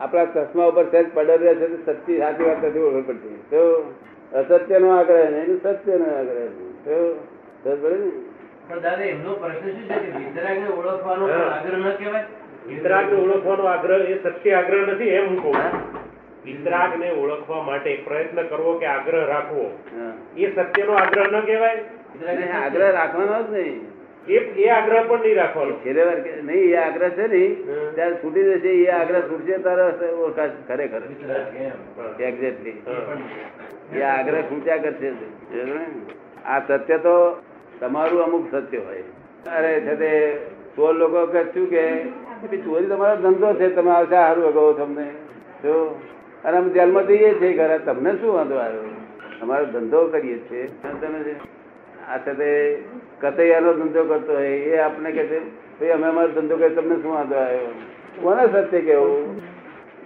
આપણા ચશ્મા ઉપર સહેજ પડેલ રહે છે તો સચ્ચી સાચી વાત નથી ઓળખ પડતી તો અસત્ય નો આગ્રહ નહીં સત્ય નો આગ્રહ નહીં. તો સમજ પડી ને? પણ દાદા એમનો પ્રશ્ન શું છે કે વિતરાગને ઓળખવાનો પણ હા. આગ્રહ ન કહેવાય વિતરાગને ઓળખવાનો આગ્રહ એ સત્ય આગ્રહ નથી એમ હું કહું વિતરાગને ઓળખવા માટે પ્રયત્ન કરવો કે આગ્રહ રાખવો. એ સત્યનો આગ્રહ ન કહેવાય. આગ્રહ રાખવાનો જ નહીં. એ આગ્રહ પણ નહીં રાખવાનો. નહીં એ આગ્રહ છે ને ત્યારે છૂટી જશે એ આગ્રહ છૂટશે તારે ઓળખાશ ખરેખર. એક્ઝેક્ટલી એ આગ્રહ છૂટ્યા કરશે. આ સત્ય તો તમારું અમુક સત્ય હોય. અરે છે તે ચોર લોકો કે શું કે ચોરી તમારો ધંધો છે તમે આવશે સારું અગાઉ તમને. તો અને અમે જેલમાં જઈએ છીએ ઘરે. તમને શું વાંધો આવ્યો? અમારો ધંધો કરીએ છીએ. તમે આ છે તે કતૈયાનો ધંધો કરતો હોય એ આપણે કે છે ભાઈ અમે અમારો ધંધો કરીએ. તમને શું વાંધો આવ્યો? કોને સત્ય કેવું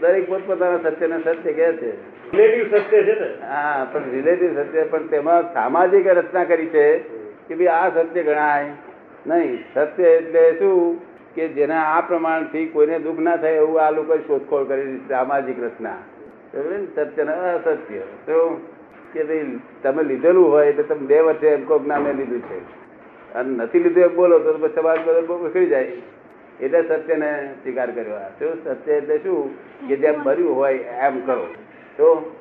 દરેક પોતપોતાના સત્યને સત્ય કહે છે. રિલેટિવ સત્ય છે ને? હા પણ રિલેટિવ સત્ય પણ તેમાં સામાજિક રચના કરી છે કે ભાઈ આ સત્ય ગણાય નહીં. સત્ય એટલે શું? કે જેના આ પ્રમાણથી કોઈને દુઃખ ના થાય એવું આ લોકો શોધખોળ કરી સામાજિક રચના? સત્ય ને અસત્ય. તો કે ભાઈ, તમે લીધેલું હોય એટલે તમે બે વર્ષે એમ કોક નામે લીધું છે. અને નથી લીધું એમ બોલો તો સમાજ બધો બહુ ઉખડી જાય. એટલે સત્યને સ્વીકાર કર્યો. આ શું સત્ય એટલે શું? કે જેમ ભર્યું હોય એમ કરો. તો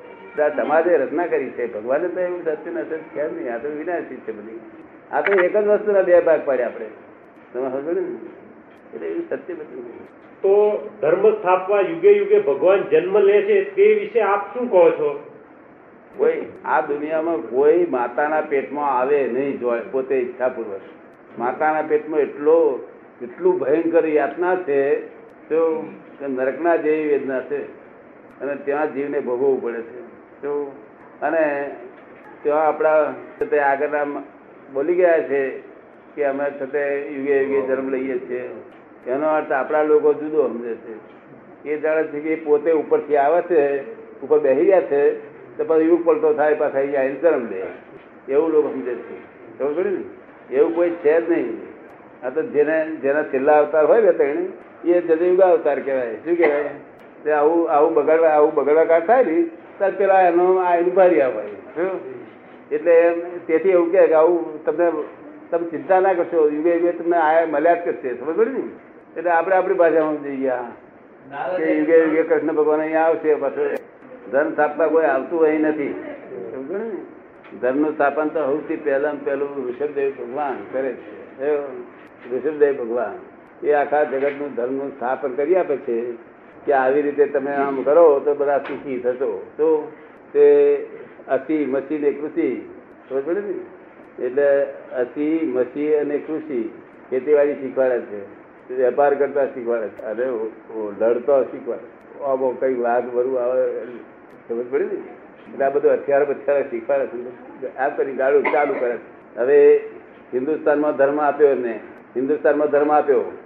સમાજે રચના કરી છે, ભગવાને તો એવું સત્ય ને અસત્ય કેમ નહીં. આ તો વિનાશી છે બધી. આ તો એક જ વસ્તુના બે ભાગ પડે આપણે. તમે સમજો ને? એટલે એવી સત્ય બધી તો ધર્મ સ્થાપવા યુગે યુગે ભગવાન જન્મ લે છે તે વિશે આપ શું કહો છો? કોઈ આ દુનિયામાં કોઈ માતાના પેટમાં આવે નહીં પોતે ઈચ્છાપૂર્વક. માતાના પેટમાં એટલો એટલું ભયંકર યાતના છે તો નરકના જેવી વેદના છે. અને ત્યાં જીવને ભોગવવું પડે છે. તો અને ત્યાં આપણા છતે આગળના બોલી ગયા છે કે અમે છતે યુગે યુગે જન્મ લઈએ છીએ. એનો અર્થ આપણા લોકો જુદો સમજે છે. એ જાણે છે પોતે ઉપરથી આવે છે, ઉપર બેસી ગયા છે, તો પછી યુગ પલટો થાય, પાછા અહીંયા આવીને જન્મ લે એવું લોકો સમજે છે. પડી ને? એવું કોઈ છે જ નહીં. આ તો જેને, જેના છેલ્લા અવતાર હોય ને તેણે, એ જદયુગ અવતાર કહેવાય. શું કહેવાય? તે આવું આવું બગાડવા આવું બગાડવા કાઢ થાય ને ત્યારે પેલા એનો, આ એનું ભારી આવે એટલે તેથી એવું કે આવું તમને, તમે ચિંતા ના કરશો. યુગે યુગે તમને આ મળ્યા જ કરશે. સમજ ને? એટલે આપણે આપણી ભાષામાં જઈ ગયા. કે યુગે યુગે કૃષ્ણ ભગવાન અહીંયા આવશે પાછું ધર્મ સ્થાપવા કોઈ આવતું અહીં નથી. ધર્મ ને? ધર્મનું સ્થાપન તો સૌથી પહેલા પહેલું ઋષભદેવ ભગવાન કરે છે. ઋષભદેવ ભગવાન. એ આખા જગતનું ધર્મનું સ્થાપન કરી આપે છે કે આવી રીતે તમે આમ કરો તો બધા સુખી થશો. તો તે અતિ મસી ને? કૃષિ એટલે અતિ મસી અને કૃષિ ખેતીવાડી શીખવાડે છે. વેપાર કરતા શીખવાડે અરે લડતો શીખવાડે આબો કઈ વાઘ વરુ આવે ખબર પડી એટલે આ બધું હથિયાર બથિયાર શીખવાડે આ કરી ગાડું ચાલુ કરે હવે હિન્દુસ્તાનમાં ધર્મ આપ્યો એમને. હિન્દુસ્તાનમાં ધર્મ આપ્યો.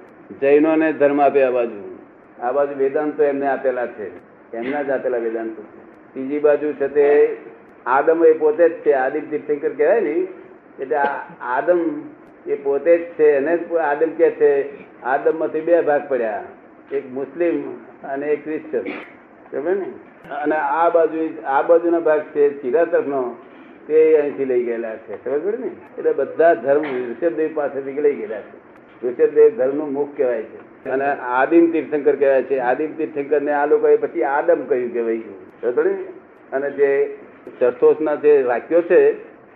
જૈનોને ધર્મ આપ્યો આ બાજુ. આ બાજુ વેદાંતો એમને આપેલા છે. એમના જ આપેલા વેદાંતો બીજી બાજુ છે તે આદમ એ પોતે જ છે. આદિમ તીર્થંકર કહેવાય ને. એટલે આદમ એ પોતે જ છે, એને જ આદમ કે છે. આદમમાંથી બે ભાગ પડ્યા. એક મુસ્લિમ અને એક ક્રિશ્ચન સમજે ને? અને આ બાજુ, આ બાજુનો ભાગ છે, ચીરા તરફનો, તે અહીંથી લઈ ગયેલા છે. સમજ ને? એટલે બધા ધર્મ ઋષભદેવ પાસેથી લઈ ગયેલા છે. ઋષભદેવ ધર્મનું મુખ કહેવાય છે. અને આદિમ તીર્થંકર કહેવાય છે. આદિમ તીર્થંકર ને આ લોકોએ પછી આદમ કહ્યું કહેવાય છે? અને જે ચર્થોષના જે વાક્યો છે,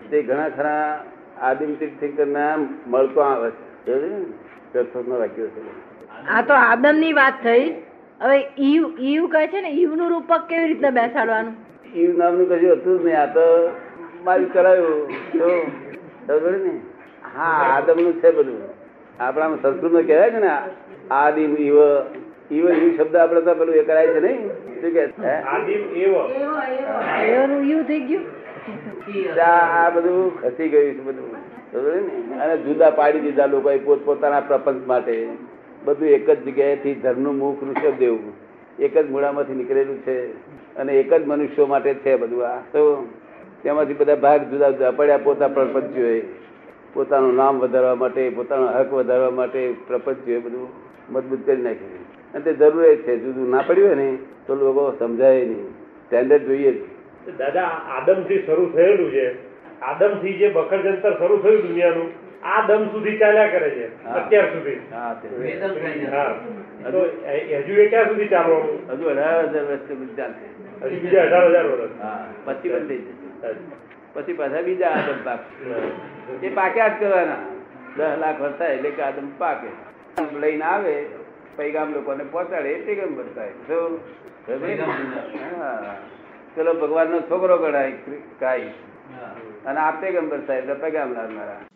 તે ઘણા ખરા આદિમ તીર્થંકર ને મળતો આવે છે. ને? વાક્યો આ તો આદમની વાત થઈ. હવે ઈવ ઈવ કહે છે ને ઈવનું રૂપક કેવી રીતના બેસાડવાનું? ઈવ નામનું કશું હતું જ નહીં. આ તો મારી કરાયું. તો ખબર પડી ને? હા આદમનું છે બધું. આપણા સંસ્કૃતમાં કહેવાય છે ને આદિમ ઈવ ઈવ ઈવ શબ્દ આપણે તો પેલું એ કરાય છે નહીં. શું કે? આદિમ એવનું ઈવ થઈ ગયું. આ બધું ખસી ગયું છે બધું. અને જુદા પાડી દીધા લોકો પોત પોતાના પ્રપંચ માટે. બધું એક જ જગ્યાએથી ધર્મનું મુખ ઋષભ દેવું એક જ મૂળામાંથી નીકળેલું છે અને એક જ મનુષ્યો માટે છે બધું આ. તો તેમાંથી બધા ભાગ જુદા જુદા પડ્યા પોતા પ્રપંચીઓએ પોતાનું નામ વધારવા માટે, પોતાનો હક વધારવા માટે પ્રપંચીઓએ બધું મજબૂત કરી નાખ્યું અને તે જરૂર છે, જુદું ના પડ્યું હોય ને, તો લોકો સમજાય નહીં. સ્ટેન્ડર્ડ જોઈએ જ. દાદા આદમથી શરૂ થયેલું છે. આદમથી જે બખર જંતર શરૂ થયું દુનિયાનું આ દમ સુધી ચાલ્યા કરે છે અત્યાર સુધી. હા તે. વેદન થઈ જશે. હા. તો હજુ એ ક્યાં સુધી ચાલવાનું? હજુ અઢાર હજાર વર્ષ સુધી ચાલશે. હજુ બીજા અઢાર હજાર વર્ષ. પછી બંધ થઈ જશે. પછી પાછા બીજા આદમ પાક. એ પાક્યા જ કરવાના. દસ લાખ વર્ષ થાય એટલે કે આદમ પાકે. લઈને આવે પૈગામ લોકોને પહોંચાડે એટલે કેમ? હા. પેલો ભગવાન નો છોકરો ગણાય કાઈ. અને આ ગંબર સાહેબ એટલે પૈગામ લાવનારા